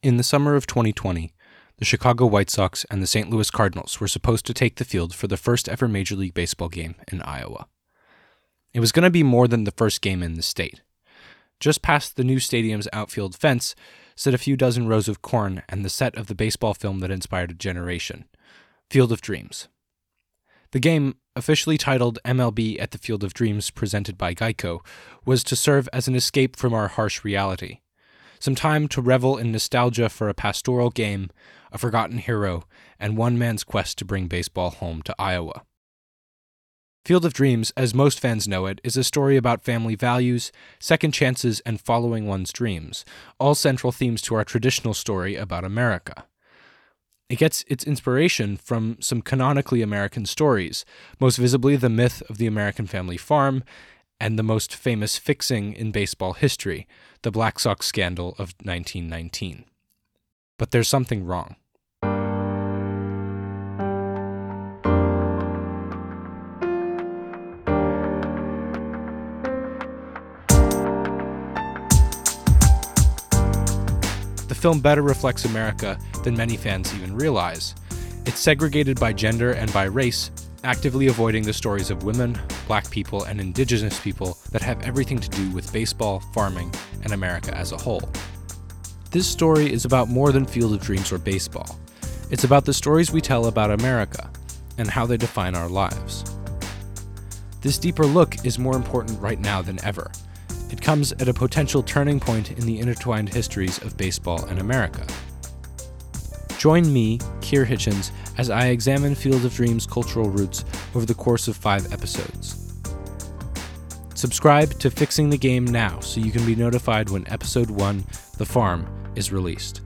In the summer of 2020, the Chicago White Sox and the St. Louis Cardinals were supposed to take the field for the first ever Major League Baseball game in Iowa. It was going to be more than the first game in the state. Just past the new stadium's outfield fence stood a few dozen rows of corn and the set of the baseball film that inspired a generation Field of Dreams. The game, officially titled MLB at the Field of Dreams, presented by Geico, was to serve as an escape from our harsh reality. Some time to revel in nostalgia for a pastoral game, a forgotten hero, and one man's quest to bring baseball home to Iowa. Field of Dreams, as most fans know it, is a story about family values, second chances, and following one's dreams, all central themes to our traditional story about America. It gets its inspiration from some canonically American stories, most visibly the myth of the American family farm and the most famous fixing in baseball history, the Black Sox scandal of 1919. But there's something wrong. The film better reflects America than many fans even realize. It's segregated by gender and by race, actively avoiding the stories of women, black people, and indigenous people that have everything to do with baseball, farming, and America as a whole. This story is about more than Field of Dreams or baseball. It's about the stories we tell about America and how they define our lives. This deeper look is more important right now than ever. It comes at a potential turning point in the intertwined histories of baseball and America. Join me, Kier Hitchens, as I examine Field of Dreams' cultural roots over the course of five episodes. Subscribe to Fixing the Game now so you can be notified when episode 1, The Farm, is released.